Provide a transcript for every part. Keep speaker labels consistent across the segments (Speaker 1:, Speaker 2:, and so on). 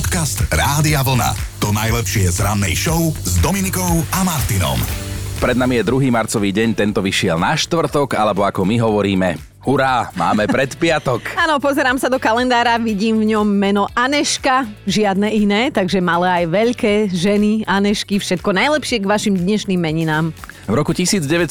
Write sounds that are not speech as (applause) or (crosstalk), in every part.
Speaker 1: Podcast Rádia Vlna. To najlepšie z rannej show s Dominikou a Martinom.
Speaker 2: Pred nami je 2. marcový deň, tento vyšiel na štvrtok, alebo ako my hovoríme, Hurá, máme predpiatok. (laughs)
Speaker 3: Áno, pozerám sa do kalendára, vidím v ňom meno Aneška, žiadne iné, takže malé aj veľké ženy, Anešky, všetko najlepšie k vašim dnešným meninám.
Speaker 2: V roku 1922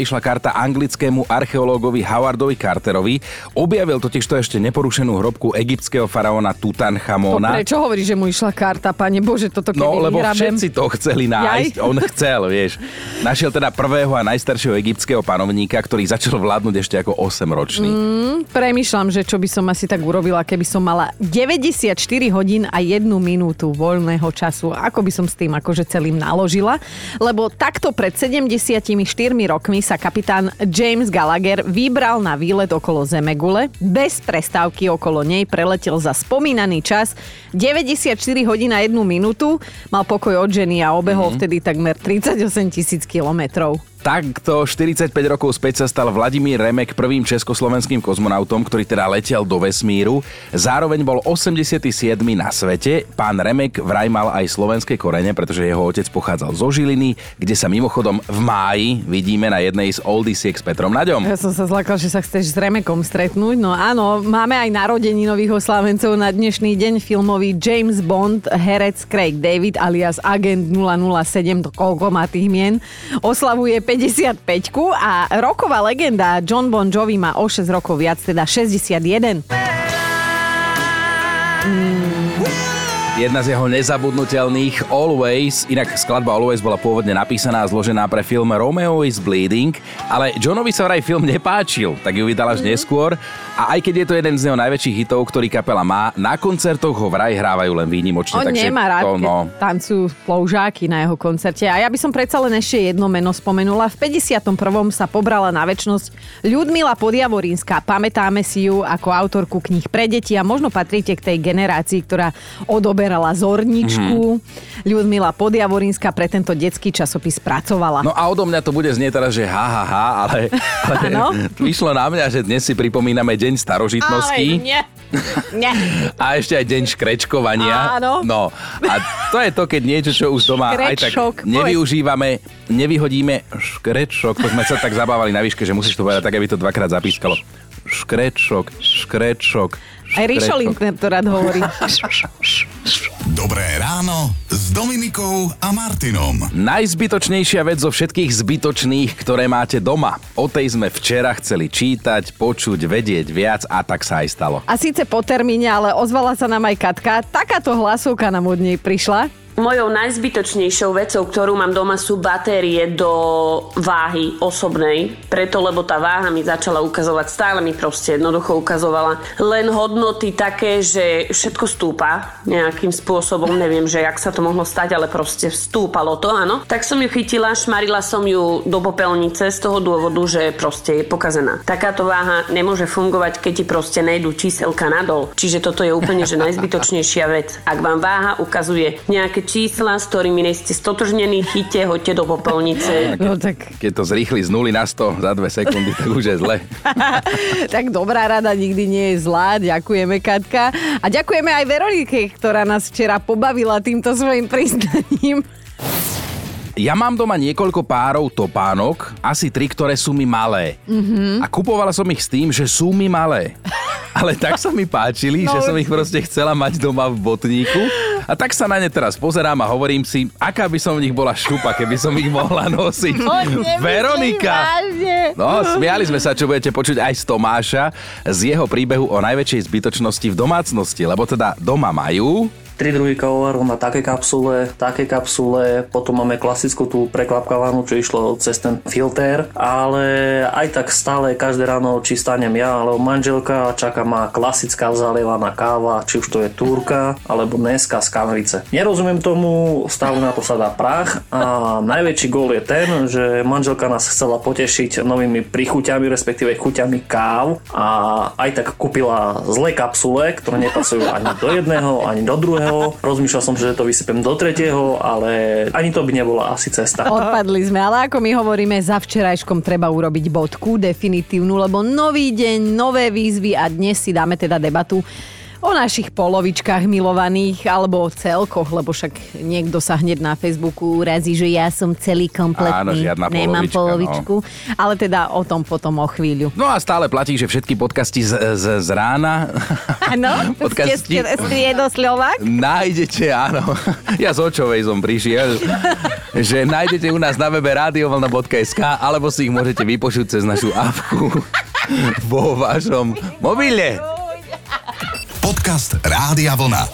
Speaker 2: išla karta anglickému archeológovi Howardovi Carterovi. Objavil totiž to ešte neporušenú hrobku egyptského faraóna Tutanchamona.
Speaker 3: To prečo hovoríš, že mu išla karta, pane Bože, toto keď
Speaker 2: No, lebo
Speaker 3: vyhrabem.
Speaker 2: všetci to chceli nájsť.
Speaker 3: Jaj?
Speaker 2: On chcel, vieš. Našiel teda prvého a najstaršieho egyptského panovníka, ktorý začal vládnuť ešte ako 8-ročný.
Speaker 3: Mm, premýšľam, že čo by som asi tak urobila, keby som mala 94 hodín a 1 minútu voľného času. Ako by som s tým akože celým naložila? Lebo takto pred 74 rokmi sa kapitán James Gallagher vybral na výlet okolo Zemegule. Bez prestávky okolo nej preletel za spomínaný čas 94 hodín a 1 minútu. Mal pokoj od ženy a obehol mm-hmm. vtedy takmer 38 tisíc kilometrov.
Speaker 2: Takto 45 rokov späť sa stal Vladimír Remek prvým československým kozmonautom, ktorý teda letel do vesmíru. Zároveň bol 87. na svete. Pán Remek vraj mal aj slovenské korene, pretože jeho otec pochádzal zo Žiliny, kde sa mimochodom v máji vidíme na jednej z Oldisiek s Petrom Naďom.
Speaker 3: Ja som sa zlakla, že sa chceš s Remekom stretnúť. No áno, máme aj narodení nových oslávencov na dnešný deň filmový James Bond, herec Craig David alias Agent 007, to koľko má tých mien, oslavuje 55 a roková legenda John Bon Jovi má o 6 rokov viac, teda 61.
Speaker 2: Jedna z jeho nezabudnutelných Always, inak skladba Always bola pôvodne napísaná a zložená pre film Romeo is Bleeding, ale Johnovi sa vraj film nepáčil, tak ju vydal až neskôr a aj keď je to jeden z jeho najväčších hitov, ktorý kapela má, na koncertoch ho vraj hrávajú len výnimočne.
Speaker 3: On
Speaker 2: takže
Speaker 3: nemá rád,
Speaker 2: to, no,
Speaker 3: tancujú ploužáky na jeho koncerte. A ja by som predsa len ešte jedno meno spomenula. V 51. sa pobrala na väčnosť Ľudmila Podjavorínska. Pamätáme si ju ako autorku kníh pre deti a možno patríte k tej generácii, ktorá odoberala zorničku. Mm. Ľudmila Podjavorínska pre tento detský časopis pracovala.
Speaker 2: No a odo mňa to bude znieť teraz, že ha, ha, ha, ale, (laughs) ale vyšlo na mňa, že dnes si pripomíname deň starožitnosti.
Speaker 3: Ale nie. nie. (laughs)
Speaker 2: A ešte aj deň škrečkovania.
Speaker 3: Áno.
Speaker 2: No a to je to, keď niečo, čo už doma aj tak
Speaker 3: Škrečok,
Speaker 2: nevyužívame, nevyhodíme. Škrečok, to sme sa tak zabávali na výške, že musíš to povedať tak, aby to dvakrát zapískalo. Škrečok, škrečok.
Speaker 3: Aj Ríšo. Lindner to rád hovorí.
Speaker 1: Dobré ráno s Dominikou a Martinom.
Speaker 2: Najzbytočnejšia vec zo všetkých zbytočných, ktoré máte doma. O tej sme včera chceli čítať, počuť, vedieť viac a tak sa aj stalo.
Speaker 3: A síce po termíne, ale ozvala sa nám aj Katka. Takáto hlasovka nám od nej prišla.
Speaker 4: Mojou najzbytočnejšou vecou, ktorú mám doma, sú batérie do váhy osobnej. Preto, lebo tá váha mi začala ukazovať, stále mi proste jednoducho ukazovala len hodnoty také, že všetko stúpa nejakým spôsobom. Neviem, že jak sa to mohlo stať, ale proste stúpalo to, áno. Tak som ju chytila, šmarila som ju do popelnice z toho dôvodu, že proste je pokazená. Takáto váha nemôže fungovať, keď ti proste nejdu číselka nadol. Čiže toto je úplne že najzbytočnejšia vec. Ak vám váha ukazuje nejaké čísla, s ktorými nie ste stotožnení, chyťte, hoďte do popelnice.
Speaker 3: No tak,
Speaker 2: Keď to zrýchli z 0 na 100 za 2 sekundy, tak už je zle. (laughs) (laughs)
Speaker 3: tak dobrá rada nikdy nie je zlá. Ďakujeme, Katka. A ďakujeme aj Veronike, ktorá nás včera pobavila týmto svojim priznaním.
Speaker 2: Ja mám doma niekoľko párov topánok, asi tri, ktoré sú mi malé. Mm-hmm. A kupovala som ich s tým, že sú mi malé. Ale tak sa mi páčili, no, že som ich proste chcela mať doma v botníku. A tak sa na ne teraz pozerám a hovorím si, aká by som v nich bola šupa, keby som ich mohla nosiť. Veronika! No, smiali sme sa, čo budete počuť aj z Tomáša, z jeho príbehu o najväčšej zbytočnosti v domácnosti, lebo teda doma majú
Speaker 5: Tri druhy kávovarov má také kapsule, také kapsule, potom máme klasickú tú preklapkávanú, čo išlo cez ten filter, ale aj tak stále každé ráno či stanem ja alebo manželka čaká ma klasická zalievaná káva, či už to je turka alebo dneska z kamrice. Nerozumiem tomu, stále na to sa dá prach a najväčší gól je ten, že manželka nás chcela potešiť novými príchuťami, respektíve chuťami káv a aj tak kúpila zlé kapsule, ktoré nepasujú ani do jedného, ani do druhého Rozmýšľal som, že to vysypem do tretieho, ale ani to by nebola asi cesta.
Speaker 3: Odpadli sme, ale ako my hovoríme, za včerajškom treba urobiť bodku definitívnu, lebo nový deň, nové výzvy a dnes si dáme teda debatu o našich polovičkách milovaných alebo o celkoch, lebo však niekto sa hneď na Facebooku urazí, že ja som celý kompletný,
Speaker 2: Áno, žiadna
Speaker 3: nemám
Speaker 2: no.
Speaker 3: polovičku, ale teda o tom potom o chvíľu.
Speaker 2: No a stále platí, že všetky podcasty z, z, z rána
Speaker 3: Áno, (laughs)
Speaker 2: Podcasti-
Speaker 3: ste
Speaker 2: nájdete, áno. Ja z Očovej som prišiel, že nájdete u nás na webe radiovlna.sk alebo si ich môžete vypočuť cez našu apku vo vašom mobile.
Speaker 1: Podcast Rádia Vlna.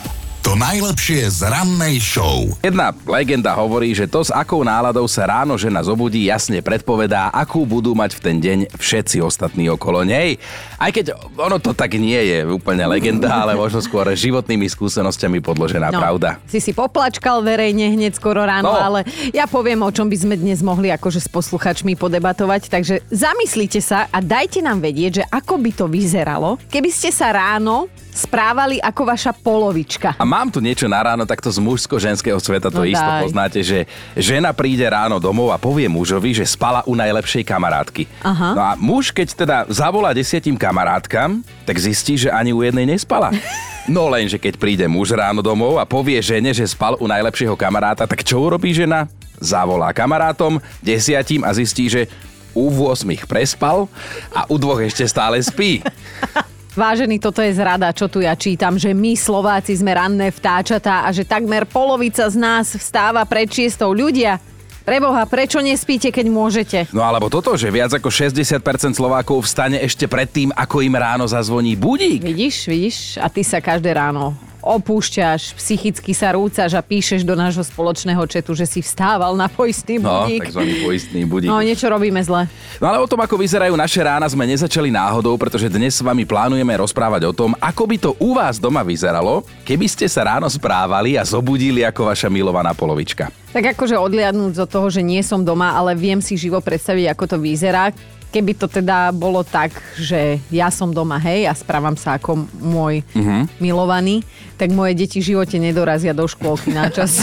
Speaker 1: To najlepšie z rannej show.
Speaker 2: Jedna legenda hovorí, že to s akou náladou sa ráno žena zobudí jasne predpovedá, akú budú mať v ten deň všetci ostatní okolo nej. Aj keď ono to tak nie je úplne legenda, ale možno skôr životnými skúsenosťami podložená pravda.
Speaker 3: Si si poplačkal verejne hneď skoro ráno,
Speaker 2: No.
Speaker 3: ale ja poviem, o čom by sme dnes mohli akože s posluchačmi podebatovať. Takže zamyslite sa a dajte nám vedieť, že ako by to vyzeralo, keby ste sa ráno správali ako vaša polovička.
Speaker 2: A mám tu niečo na ráno takto z mužsko-ženského sveta, to
Speaker 3: No
Speaker 2: isto
Speaker 3: daj.
Speaker 2: poznáte, že žena príde ráno domov a povie mužovi, že spala u najlepšej kamarátky.
Speaker 3: Aha.
Speaker 2: No a muž, keď teda zavolá desiatim kamarátkam, tak zistí, že ani u jednej nespala. (laughs) No lenže keď príde muž ráno domov a povie žene, že spal u najlepšieho kamaráta, tak čo urobí žena? Zavolá kamarátom, desiatim a zistí, že u 8 prespal a u dvoch ešte stále spí. (laughs)
Speaker 3: Vážený, toto je zrada, čo tu ja čítam, že my Slováci sme ranné vtáčatá a že takmer polovica z nás vstáva pred šiestou ľudia. Preboha, prečo nespíte, keď môžete?
Speaker 2: No alebo toto, že viac ako 60% Slovákov vstane ešte predtým, ako im ráno zazvoní budík.
Speaker 3: Vidíš, vidíš? A ty sa každé ráno opúšťaš, psychicky sa rúcaš a píšeš do nášho spoločného četu, že si vstával na poistný
Speaker 2: No,
Speaker 3: budík.
Speaker 2: takzvaný poistný budík.
Speaker 3: No, niečo robíme zle.
Speaker 2: No ale o tom, ako vyzerajú naše rána, sme nezačali náhodou, pretože dnes s vami plánujeme rozprávať o tom, ako by to u vás doma vyzeralo, keby ste sa ráno správali a zobudili ako vaša milovaná polovička.
Speaker 3: Tak akože odliadnúť od toho, že nie som doma, ale viem si živo predstaviť, ako to vyzerá. Keby to teda bolo tak, že ja som doma, hej, a správam sa ako môj uh-huh. milovaný, tak moje deti v živote nedorazia do škôlky na čas.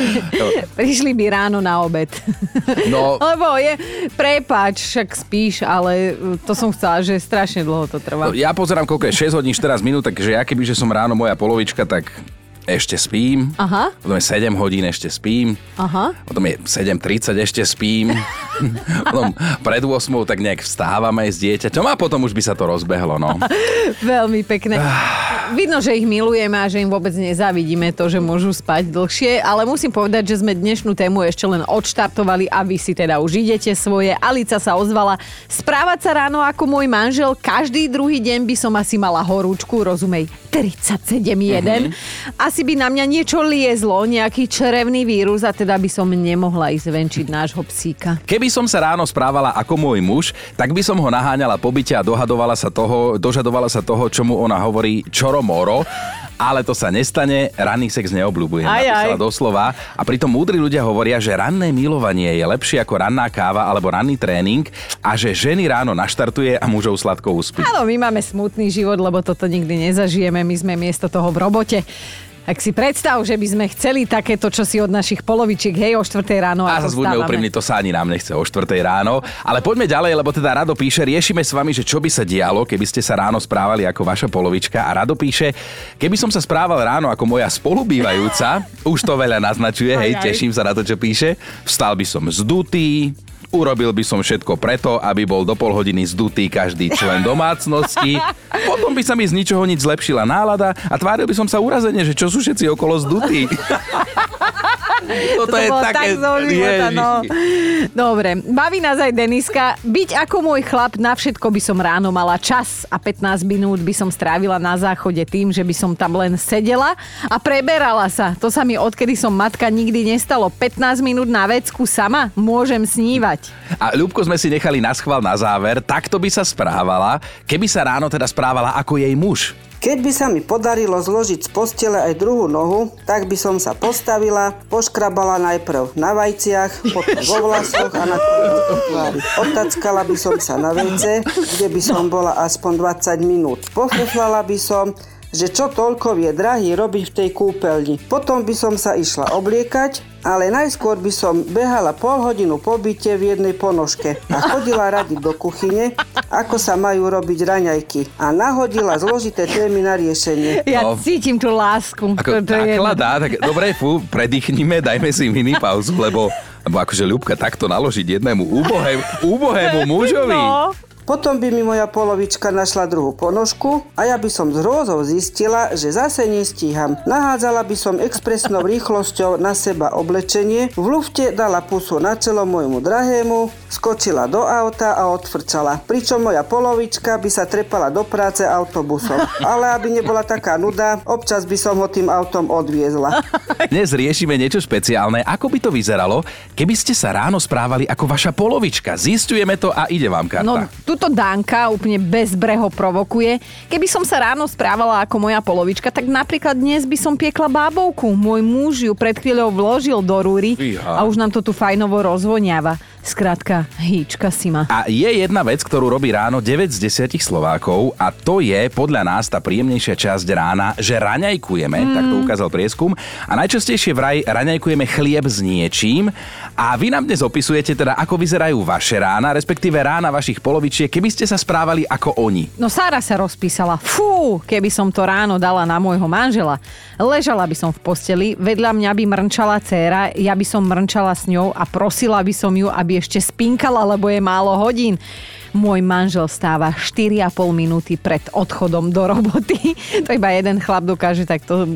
Speaker 3: (laughs) Prišli by ráno na obed.
Speaker 2: No. (laughs)
Speaker 3: Lebo je, prepáč, však spíš, ale uh, to som chcela, že strašne dlho to trvá.
Speaker 2: Ja pozerám, koľko je 6 hodín 14 minút, takže ja keby, že som ráno moja polovička, tak ešte spím.
Speaker 3: Aha.
Speaker 2: Potom je 7 hodín, ešte spím.
Speaker 3: Aha.
Speaker 2: Potom je 7.30, ešte spím. (laughs) potom pred 8 tak nejak vstávame s dieťaťom a potom už by sa to rozbehlo, no.
Speaker 3: Veľmi pekné. Vidno, že ich milujeme a že im vôbec nezávidíme to, že môžu spať dlhšie, ale musím povedať, že sme dnešnú tému ešte len odštartovali a vy si teda už idete svoje. Alica sa ozvala správať sa ráno ako môj manžel. Každý druhý deň by som asi mala horúčku, rozumej, 37,1. Asi by na mňa niečo liezlo, nejaký čerevný vírus a teda by som nemohla ísť venčiť nášho psíka.
Speaker 2: Keby som sa ráno správala ako môj muž, tak by som ho naháňala po byte a dohadovala sa toho, dožadovala sa toho, čo mu ona hovorí čoro moro. Ale to sa nestane, ranný sex neobľúbujem,
Speaker 3: Aj,
Speaker 2: napísala
Speaker 3: aj.
Speaker 2: doslova. A pritom múdri ľudia hovoria, že ranné milovanie je lepšie ako ranná káva alebo ranný tréning a že ženy ráno naštartuje a mužov sladko uspí.
Speaker 3: Áno, my máme smutný život, lebo toto nikdy nezažijeme. My sme miesto toho v robote. Ak si predstav, že by sme chceli takéto, čo si od našich polovičiek, hej, o 4 ráno.
Speaker 2: A zase buďme úprimní, to sa ani nám nechce o 4 ráno. Ale poďme ďalej, lebo teda Rado píše, riešime s vami, že čo by sa dialo, keby ste sa ráno správali ako vaša polovička. A Rado píše, keby som sa správal ráno ako moja spolubývajúca, už to veľa naznačuje, hej, teším sa na to, čo píše. Vstal by som zdutý, Urobil by som všetko preto, aby bol do pol hodiny zdutý každý člen (laughs) domácnosti. Potom by sa mi z ničoho nič zlepšila nálada a tváril by som sa urazene, že čo sú všetci okolo zdutí. (laughs) Toto
Speaker 3: To
Speaker 2: je také...
Speaker 3: tak zo života, no. Dobre, baví nás aj Deniska. Byť ako môj chlap, na všetko by som ráno mala čas a 15 minút by som strávila na záchode tým, že by som tam len sedela a preberala sa. To sa mi odkedy som matka nikdy nestalo. 15 minút na vecku sama môžem snívať.
Speaker 2: A Ľubko sme si nechali na schvál na záver, takto by sa správala, keby sa ráno teda správala ako jej muž.
Speaker 6: Keď by sa mi podarilo zložiť z postele aj druhú nohu, tak by som sa postavila, poškrabala najprv na vajciach, potom vo vlasoch a na tvári. Otackala by som sa na vece, kde by som bola aspoň 20 minút. Pofuflala by som, že čo toľko vie drahý robiť v tej kúpeľni. Potom by som sa išla obliekať, ale najskôr by som behala pol hodinu po byte v jednej ponožke a chodila radiť do kuchyne, ako sa majú robiť raňajky a nahodila zložité témy na riešenie.
Speaker 3: Ja
Speaker 2: No.
Speaker 3: cítim tú lásku.
Speaker 2: Ako
Speaker 3: To- to je-
Speaker 2: takhle dá, tak dobre, fú, predýchnime, dajme si mini pauzu, lebo, lebo akože Ľubka takto naložiť jednému úbohému, úbohému (laughs) mužovi.
Speaker 3: No.
Speaker 6: Potom by mi moja polovička našla druhú ponožku a ja by som s hrôzou zistila, že zase nestíham. Nahádzala by som expresnou rýchlosťou na seba oblečenie, v lufte dala pusu na čelo môjmu drahému, skočila do auta a odfrčala. Pričom moja polovička by sa trepala do práce autobusom. Ale aby nebola taká nuda, občas by som ho tým autom odviezla.
Speaker 2: Dnes riešime niečo špeciálne. Ako by to vyzeralo, keby ste sa ráno správali ako vaša polovička? Zistujeme to a ide vám karta.
Speaker 3: No, tuto Danka úplne bezbreho provokuje. Keby som sa ráno správala ako moja polovička, tak napríklad dnes by som piekla bábovku. Môj muž ju pred chvíľou vložil do rúry a už nám to tu fajnovo rozvoniava. Skrátka, hýčka si ma.
Speaker 2: A je jedna vec, ktorú robí ráno 9 z 10 Slovákov a to je podľa nás tá príjemnejšia časť rána, že raňajkujeme, mm. tak to ukázal prieskum. A najčastejšie vraj raňajkujeme chlieb s niečím. A vy nám dnes opisujete teda, ako vyzerajú vaše rána, respektíve rána vašich polovičiek, keby ste sa správali ako oni.
Speaker 3: No Sára sa rozpísala. Fú, keby som to ráno dala na môjho manžela. Ležala by som v posteli, vedľa mňa by mrnčala dcéra, ja by som mrnčala s ňou a prosila by som ju, aby ešte spinkala, lebo je málo hodín. Môj manžel stáva 4,5 minúty pred odchodom do roboty. (laughs) To iba jeden chlap dokáže takto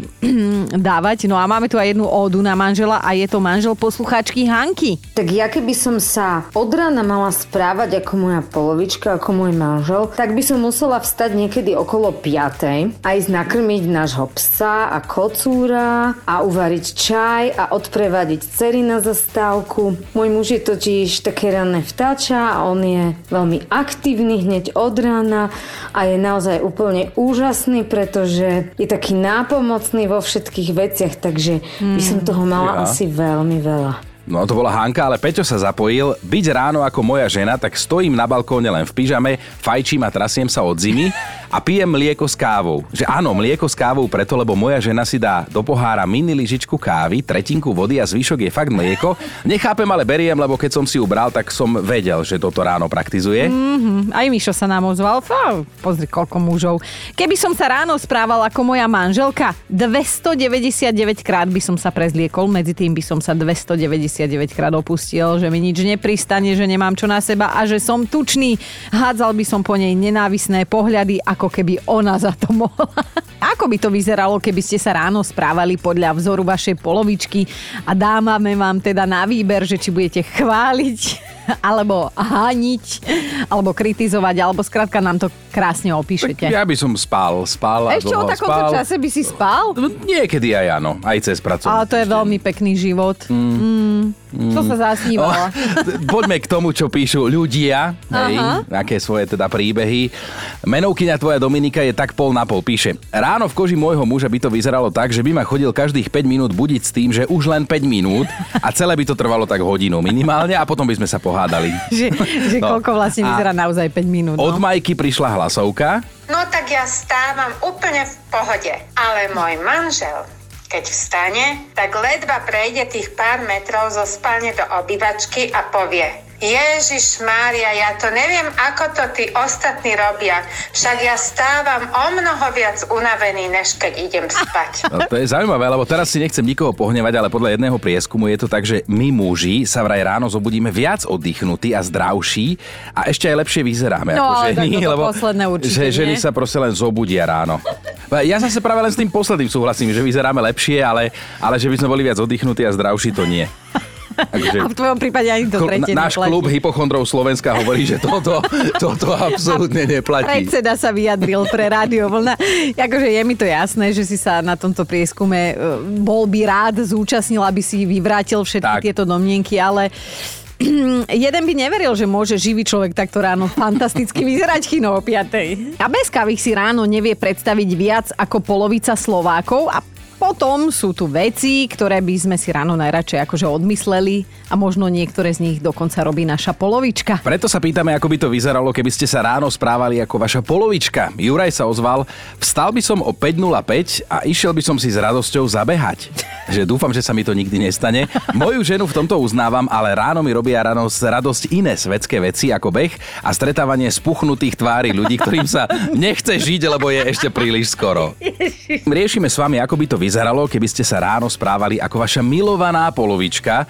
Speaker 3: dávať. No a máme tu aj jednu ódu na manžela a je to manžel poslucháčky Hanky.
Speaker 7: Tak ja keby som sa od rána mala správať ako moja polovička, ako môj manžel, tak by som musela vstať niekedy okolo 5. a ísť nakrmiť nášho psa a kocúra a uvariť čaj a odprevadiť cery na zastávku. Môj muž je totiž také ranné vtáča a on je veľmi aktívny hneď od rána a je naozaj úplne úžasný, pretože je taký nápomocný vo všetkých veciach, takže by som toho mala
Speaker 2: Ja.
Speaker 7: asi veľmi veľa.
Speaker 2: No to bola Hanka, ale Peťo sa zapojil. Byť ráno ako moja žena, tak stojím na balkóne len v pyžame, fajčím a trasiem sa od zimy a pijem mlieko s kávou. Že áno, mlieko s kávou preto, lebo moja žena si dá do pohára mini lyžičku kávy, tretinku vody a zvyšok je fakt mlieko. Nechápem, ale beriem, lebo keď som si ju bral, tak som vedel, že toto ráno praktizuje.
Speaker 3: Mm, aj Mišo sa nám ozval. Fá, pozri, koľko mužov. Keby som sa ráno správala ako moja manželka, 299 krát by som sa prezliekol, medzi tým by som sa 299 krát opustil, že mi nič nepristane, že nemám čo na seba a že som tučný. Hádzal by som po nej nenávisné pohľady, ako keby ona za to mohla. (laughs) Ako by to vyzeralo, keby ste sa ráno správali podľa vzoru vašej polovičky a dávame vám teda na výber, že či budete chváliť (laughs) alebo haniť, alebo kritizovať, alebo skrátka nám to krásne opíšete.
Speaker 2: Ja by som spal, spal a
Speaker 3: Ešte o takomto
Speaker 2: spal.
Speaker 3: čase by si spal?
Speaker 2: No, Niekedy aj áno, aj cez pracovný
Speaker 3: Ale to je
Speaker 2: týždeň.
Speaker 3: veľmi pekný život. Mm. Čo sa zasnívala? (laughs)
Speaker 2: Poďme k tomu, čo píšu ľudia, hej, aké svoje teda príbehy. Menovkyňa tvoja Dominika je tak pol na pol, píše. Ráno v koži môjho muža by to vyzeralo tak, že by ma chodil každých 5 minút budiť s tým, že už len 5 minút a celé by to trvalo tak hodinu minimálne a potom by sme sa pohádali. (laughs)
Speaker 3: že, že
Speaker 2: No.
Speaker 3: koľko vlastne
Speaker 2: A
Speaker 3: vyzerá naozaj 5 minút.
Speaker 2: Od
Speaker 3: No?
Speaker 2: Majky prišla hlasovka.
Speaker 8: No tak ja stávam úplne v pohode. Ale môj manžel, keď vstane, tak ledva prejde tých pár metrov zo spálne do obývačky a povie Ježiš Mária, ja to neviem, ako to tí ostatní robia. Však ja stávam o mnoho viac unavený, než keď idem spať. (laughs)
Speaker 2: No, to je zaujímavé, lebo teraz si nechcem nikoho pohnevať, ale podľa jedného prieskumu je to tak, že my muži sa vraj ráno zobudíme viac oddychnutí a zdravší a ešte aj lepšie vyzeráme
Speaker 3: No,
Speaker 2: ako ženy, lebo
Speaker 3: posledné určite
Speaker 2: že ženy
Speaker 3: nie.
Speaker 2: sa proste len zobudia ráno. Ja zase práve len s tým posledným súhlasím, že vyzeráme lepšie, ale, ale že by sme boli viac oddychnutí a zdravší, to nie. Akože,
Speaker 3: A v tvojom prípade ani to tretie
Speaker 2: náš
Speaker 3: neplatí.
Speaker 2: klub hypochondrov Slovenska hovorí, že toto, toto (laughs) absolútne neplatí.
Speaker 3: Predseda sa vyjadril pre rádio vlna. Akože je mi to jasné, že si sa na tomto prieskume e, bol by rád zúčastnil, aby si vyvrátil všetky
Speaker 2: Tak.
Speaker 3: tieto domnienky, ale (clears throat) jeden by neveril, že môže živý človek takto ráno fantasticky vyzerať kino o 5. A bez kávy si ráno nevie predstaviť viac ako polovica Slovákov a potom sú tu veci, ktoré by sme si ráno najradšej akože odmysleli a možno niektoré z nich dokonca robí naša polovička.
Speaker 2: Preto sa pýtame, ako by to vyzeralo, keby ste sa ráno správali ako vaša polovička. Juraj sa ozval, vstal by som o 5.05 a išiel by som si s radosťou zabehať. (laughs) Že dúfam, že sa mi to nikdy nestane. Moju ženu v tomto uznávam, ale ráno mi robia ráno radosť iné svetské veci ako beh a stretávanie spuchnutých tvári ľudí, ktorým sa nechce žiť, lebo je ešte príliš skoro. (laughs) Riešime s vami, ako by to vyzeralo, keby ste sa ráno správali ako vaša milovaná polovička.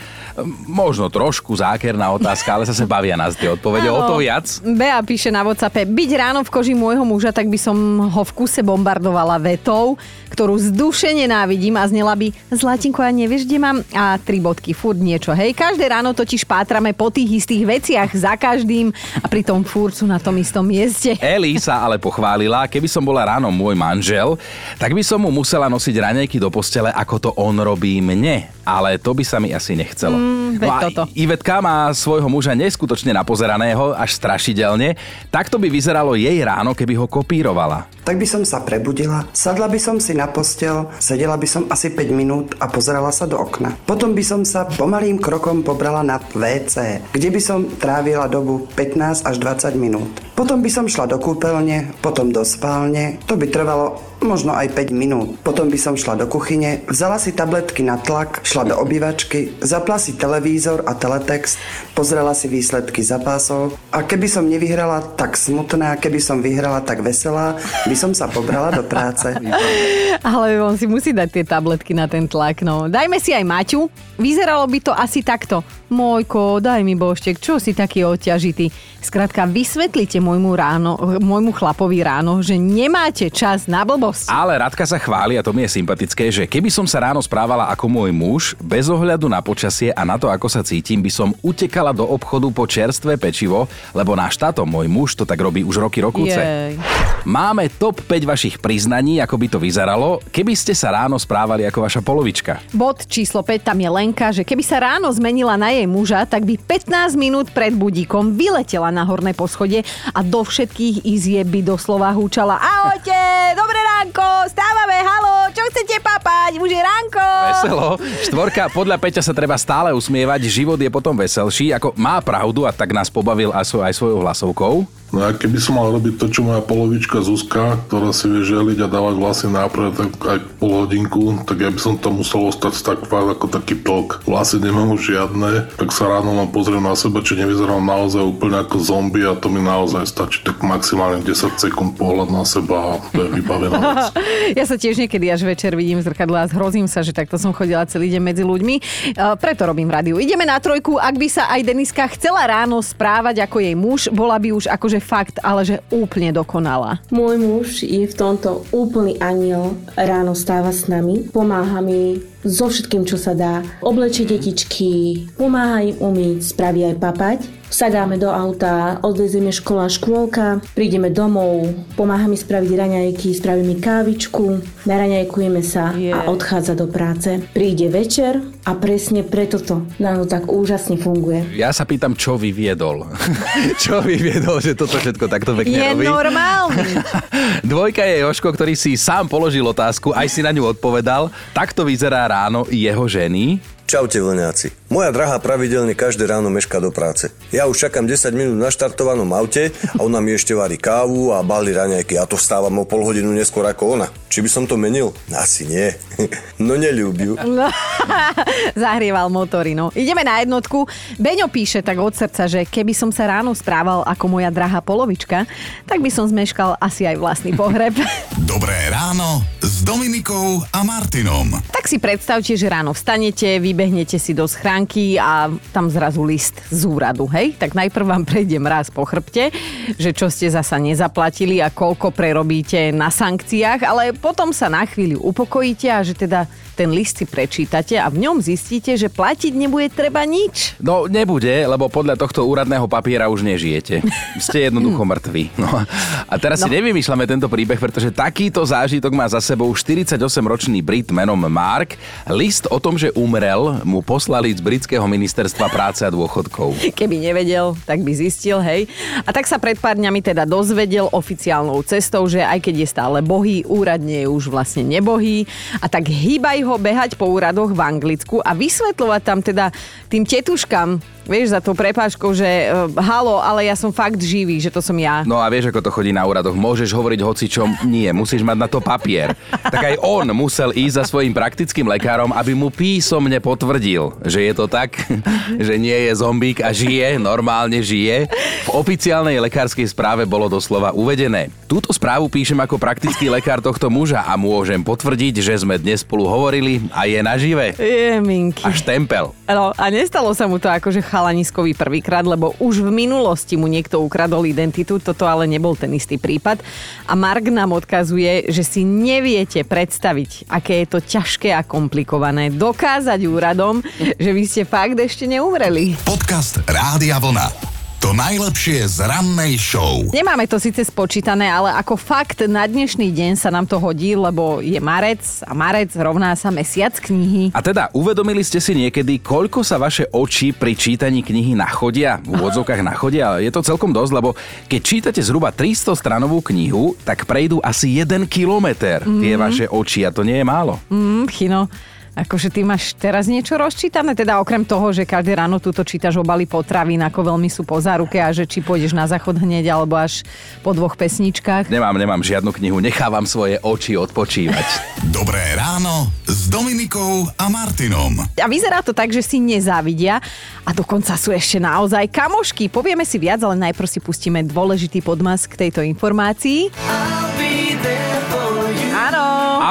Speaker 2: Možno trošku zákerná otázka, ale zase bavia nás tie odpovede. O to viac.
Speaker 3: Bea píše na WhatsAppe, byť ráno v koži môjho muža, tak by som ho v kuse bombardovala vetou, ktorú z duše nenávidím a znela by Zlatinko, ja nevieš, kde mám? A tri bodky, furt niečo. Hej, každé ráno totiž pátrame po tých istých veciach za každým a pritom furt sú na tom istom mieste.
Speaker 2: Eli sa ale pochválila, keby som bola ráno môj manžel, tak by som mu musela nosiť raňajky do postele, ako to on robí mne. Ale to by sa mi asi nechcelo.
Speaker 3: Mm,
Speaker 2: no
Speaker 3: toto.
Speaker 2: Ivetka má svojho muža neskutočne napozeraného, až strašidelne. Takto by vyzeralo jej ráno, keby ho kopírovala.
Speaker 9: Tak by som sa prebudila, sadla by som si na postel, sedela by som asi 5 minút a pozerala sa do okna. Potom by som sa pomalým krokom pobrala na WC, kde by som trávila dobu 15 až 20 minút. Potom by som šla do kúpeľne, potom do spálne, to by trvalo možno aj 5 minút. Potom by som šla do kuchyne, vzala si tabletky na tlak, šla do obývačky, zapla si televízor a teletext, pozrela si výsledky zápasov a keby som nevyhrala tak smutná, keby som vyhrala tak veselá, by som sa pobrala do práce. (laughs)
Speaker 3: Ale on si musí dať tie tabletky na ten tlak. No. Dajme si aj Maťu. Vyzeralo by to asi takto. Mojko, daj mi boštek, čo si taký odťažitý? Skrátka, vysvetlite môjmu, ráno, môjmu chlapovi ráno, že nemáte čas na blbosť.
Speaker 2: Ale Radka sa chváli, a to mi je sympatické, že keby som sa ráno správala ako môj muž, bez ohľadu na počasie a na to, ako sa cítim, by som utekala do obchodu po čerstvé pečivo, lebo náš táto, môj muž, to tak robí už roky rokúce.
Speaker 3: Jej.
Speaker 2: Máme top 5 vašich priznaní, ako by to vyzeralo, keby ste sa ráno správali ako vaša polovička.
Speaker 3: Bod číslo 5, tam je Lenka, že keby sa ráno zmenila na jej muža, tak by 15 minút pred budíkom vyletela na horné poschodie a do všetkých izieb by doslova húčala Ahojte, dobré ránko, stávame, halo, čo chcete papať, už je ránko.
Speaker 2: Veselo. Štvorka, podľa Peťa sa treba stále usmievať, život je potom veselší, ako má pravdu a tak nás pobavil aj svojou hlasovkou.
Speaker 10: No a keby som mal robiť to, čo moja polovička Zuzka, ktorá si vie želiť a dávať vlasy náprave tak aj pol hodinku, tak ja by som tam musel ostať tak fakt ako taký tok. Vlasy nemám už žiadne, tak sa ráno mám pozriem na seba, či nevyzerám naozaj úplne ako zombie a to mi naozaj stačí tak maximálne 10 sekúnd pohľad na seba a to je vybavená vec. (laughs)
Speaker 3: Ja sa tiež niekedy až večer vidím v zrkadle a zhrozím sa, že takto som chodila celý deň medzi ľuďmi. E, Preto robím rádiu. Ideme na trojku. Ak by sa aj Deniska chcela ráno správať ako jej muž, bola by už akože fakt, ale že úplne dokonala.
Speaker 11: Môj muž je v tomto úplný aniel. Ráno stáva s nami, pomáha mi so všetkým, čo sa dá. Oblečie detičky, pomáha im umyť, spraví aj papať. Sadáme do auta, odvezieme škola škôlka, prídeme domov, pomáha mi spraviť raňajky, spraví mi kávičku, naraňajkujeme sa a odchádza do práce. Príde večer a presne preto to nám tak úžasne funguje.
Speaker 2: Ja sa pýtam, čo vyviedol. (laughs) čo vyviedol, že toto všetko takto pekne
Speaker 3: Je
Speaker 2: robí?
Speaker 3: normálny. (laughs)
Speaker 2: Dvojka je Joško, ktorý si sám položil otázku, aj si na ňu odpovedal. Takto vyzerá ráno jeho ženy.
Speaker 12: Čaute vlňáci. Moja drahá pravidelne každé ráno meška do práce. Ja už čakám 10 minút na štartovanom aute a ona mi ešte varí kávu a balí raňajky. Ja to vstávam o pol hodinu neskôr ako ona. Či by som to menil? Asi nie. (laughs) no neľúbiu.
Speaker 3: No, (laughs) zahrieval motory, no. Ideme na jednotku. Beňo píše tak od srdca, že keby som sa ráno správal ako moja drahá polovička, tak by som zmeškal asi aj vlastný pohreb. (laughs)
Speaker 1: Dobré ráno s Dominikou a Martinom.
Speaker 3: tak si predstavte, že ráno vstanete, vybehnete si do schránky a tam zrazu list z úradu, hej? Tak najprv vám prejdem raz po chrbte, že čo ste zasa nezaplatili a koľko prerobíte na sankciách, ale potom sa na chvíľu upokojíte a že teda ten list si prečítate a v ňom zistíte, že platiť nebude treba nič.
Speaker 2: No nebude, lebo podľa tohto úradného papiera už nežijete. Ste jednoducho (laughs) mŕtvi. No. A teraz no. si nevymýšľame tento príbeh, pretože takýto zážitok má za sebou 48-ročný Brit menom Mark. List o tom, že umrel, mu poslali z britského ministerstva práce a dôchodkov. (laughs)
Speaker 3: Keby nevedel, tak by zistil, hej. A tak sa pred pár dňami teda dozvedel oficiálnou cestou, že aj keď je stále bohý, úradne je už vlastne nebohý. A tak hýbaj ho behať po úradoch v Anglicku a vysvetľovať tam teda tým tetuškám, vieš, za tou prepážkou, že uh, halo, ale ja som fakt živý, že to som ja.
Speaker 2: No a vieš, ako to chodí na úradoch. Môžeš hovoriť hoci čo, nie, musíš mať na to papier. Tak aj on musel ísť za svojím praktickým lekárom, aby mu písomne potvrdil, že je to tak, že nie je zombík a žije, normálne žije. V oficiálnej lekárskej správe bolo doslova uvedené. Túto správu píšem ako praktický lekár tohto muža a môžem potvrdiť, že sme dnes spolu hovorili a je nažive.
Speaker 3: Je, minky.
Speaker 2: A štempel.
Speaker 3: No, a nestalo sa mu to akože chalaniskovi prvýkrát, lebo už v minulosti mu niekto ukradol identitu, toto ale nebol ten istý prípad. A Mark nám odkazuje, že si neviete predstaviť, aké je to ťažké a komplikované dokázať úradom, že vy ste fakt ešte neumreli.
Speaker 1: Podcast Rádia Vlna. To najlepšie z rannej show.
Speaker 3: Nemáme to síce spočítané, ale ako fakt na dnešný deň sa nám to hodí, lebo je marec a marec rovná sa mesiac knihy.
Speaker 2: A teda uvedomili ste si niekedy, koľko sa vaše oči pri čítaní knihy nachodia? V úvodzovkách nachodia. Je to celkom dosť, lebo keď čítate zhruba 300 stranovú knihu, tak prejdú asi 1 kilometr tie vaše oči a to nie je málo.
Speaker 3: Mm, chino. Akože ty máš teraz niečo rozčítané? Teda okrem toho, že každé ráno túto čítaš obaly potravín, ako veľmi sú po záruke a že či pôjdeš na záchod hneď alebo až po dvoch pesničkách.
Speaker 2: Nemám, nemám žiadnu knihu, nechávam svoje oči odpočívať. (laughs)
Speaker 1: Dobré ráno s Dominikou a Martinom.
Speaker 3: A vyzerá to tak, že si nezávidia a dokonca sú ešte naozaj kamošky. Povieme si viac, ale najprv si pustíme dôležitý podmas k tejto informácii. Áno.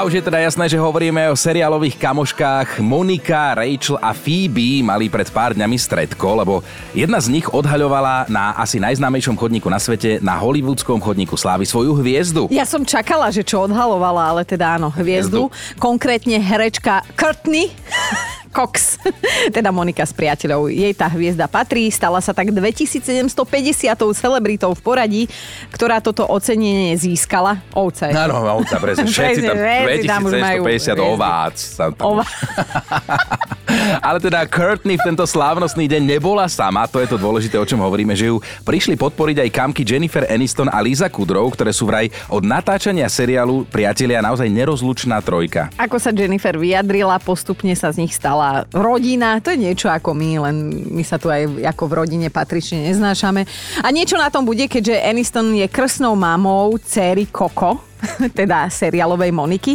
Speaker 2: Už je teda jasné, že hovoríme o seriálových kamoškách. Monika, Rachel a Phoebe mali pred pár dňami stredko, lebo jedna z nich odhaľovala na asi najznámejšom chodníku na svete, na hollywoodskom chodníku slávy svoju hviezdu.
Speaker 3: Ja som čakala, že čo odhalovala, ale teda áno, hviezdu. hviezdu. Konkrétne herečka Courtney. Cox, (laughs) teda Monika s priateľov. Jej tá hviezda patrí, stala sa tak 2750 celebritou v poradí, ktorá toto ocenenie získala. Ovce.
Speaker 2: Áno, ovca, (laughs) presne. Všetci tam 2750 ovác. Tam... (laughs) Ale teda Courtney v tento slávnostný deň nebola sama, to je to dôležité, o čom hovoríme, že ju prišli podporiť aj kamky Jennifer Aniston a Lisa Kudrow, ktoré sú vraj od natáčania seriálu Priatelia naozaj nerozlučná trojka.
Speaker 3: Ako sa Jennifer vyjadrila, postupne sa z nich stala rodina, to je niečo ako my, len my sa tu aj ako v rodine patrične neznášame. A niečo na tom bude, keďže Aniston je krsnou mamou céry Coco, (laughs) teda seriálovej Moniky.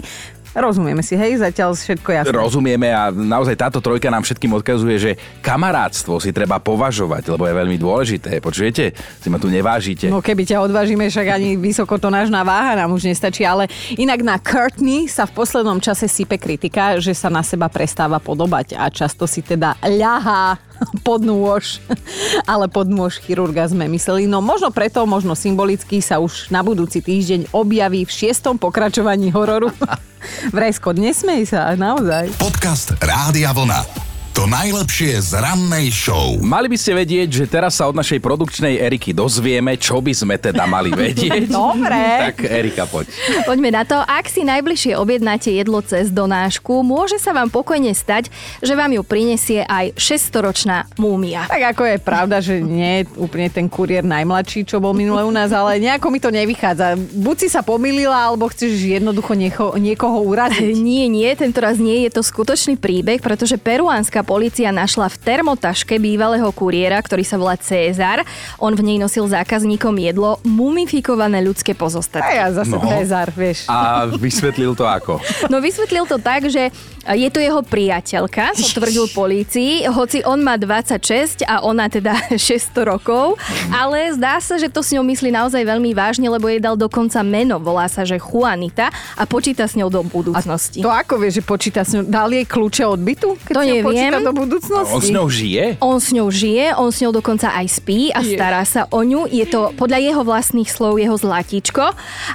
Speaker 3: Rozumieme si, hej, zatiaľ všetko jasné.
Speaker 2: Rozumieme a naozaj táto trojka nám všetkým odkazuje, že kamarátstvo si treba považovať, lebo je veľmi dôležité. Počujete? Si ma tu nevážite.
Speaker 3: No keby ťa odvážime, však ani vysoko to nážna váha nám už nestačí, ale inak na Courtney sa v poslednom čase sype kritika, že sa na seba prestáva podobať a často si teda ľahá (laughs) pod nôž, (laughs) ale pod nôž chirurga sme mysleli. No možno preto, možno symbolicky sa už na budúci týždeň objaví v šiestom pokračovaní hororu. (laughs) Vrajsko, nesmej sa, naozaj.
Speaker 1: Podcast Rádia Vlna. To najlepšie z rannej show.
Speaker 2: Mali by ste vedieť, že teraz sa od našej produkčnej Eriky dozvieme, čo by sme teda mali (laughs) vedieť.
Speaker 3: Dobre.
Speaker 2: Tak Erika, poď.
Speaker 13: Poďme na to. Ak si najbližšie objednáte jedlo cez donášku, môže sa vám pokojne stať, že vám ju prinesie aj 600-ročná múmia.
Speaker 3: Tak ako je pravda, že nie je úplne ten kuriér najmladší, čo bol minule u nás, ale nejako mi to nevychádza. Buď si sa pomýlila, alebo chceš jednoducho niekoho, niekoho uraziť.
Speaker 13: Nie, nie, tento raz nie je to skutočný príbeh, pretože peruánska policia našla v termotaške bývalého kuriéra, ktorý sa volá Cezar. On v nej nosil zákazníkom jedlo mumifikované ľudské pozostatky.
Speaker 3: A ja zase no. Cezar, vieš.
Speaker 2: A vysvetlil to ako?
Speaker 13: No vysvetlil to tak, že je to jeho priateľka, potvrdil (laughs) polícii, hoci on má 26 a ona teda (laughs) 600 rokov, ale zdá sa, že to s ňou myslí naozaj veľmi vážne, lebo jej dal dokonca meno, volá sa, že Juanita a počíta s ňou do budúcnosti.
Speaker 3: A to ako vie, že počíta s ňou? Dal jej kľúče od bytu? Keď
Speaker 13: to neviem,
Speaker 3: počíta do budúcnosti.
Speaker 2: A on s ňou žije?
Speaker 13: On s ňou žije, on s ňou dokonca aj spí a je. stará sa o ňu. Je to podľa jeho vlastných slov jeho zlatíčko,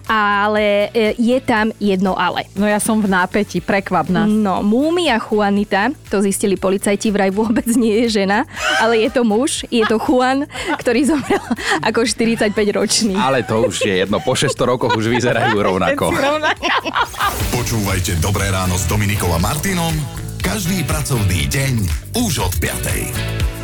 Speaker 13: ale e, je tam jedno ale.
Speaker 3: No ja som v nápeti, prekvapná.
Speaker 13: No, No, múmia Juanita, to zistili policajti, vraj vôbec nie je žena, ale je to muž, je to Juan, ktorý zomrel ako 45 ročný.
Speaker 2: Ale to už je jedno, po 600 rokoch už vyzerajú rovnako.
Speaker 1: Počúvajte Dobré ráno s Dominikom a Martinom každý pracovný deň už od 5.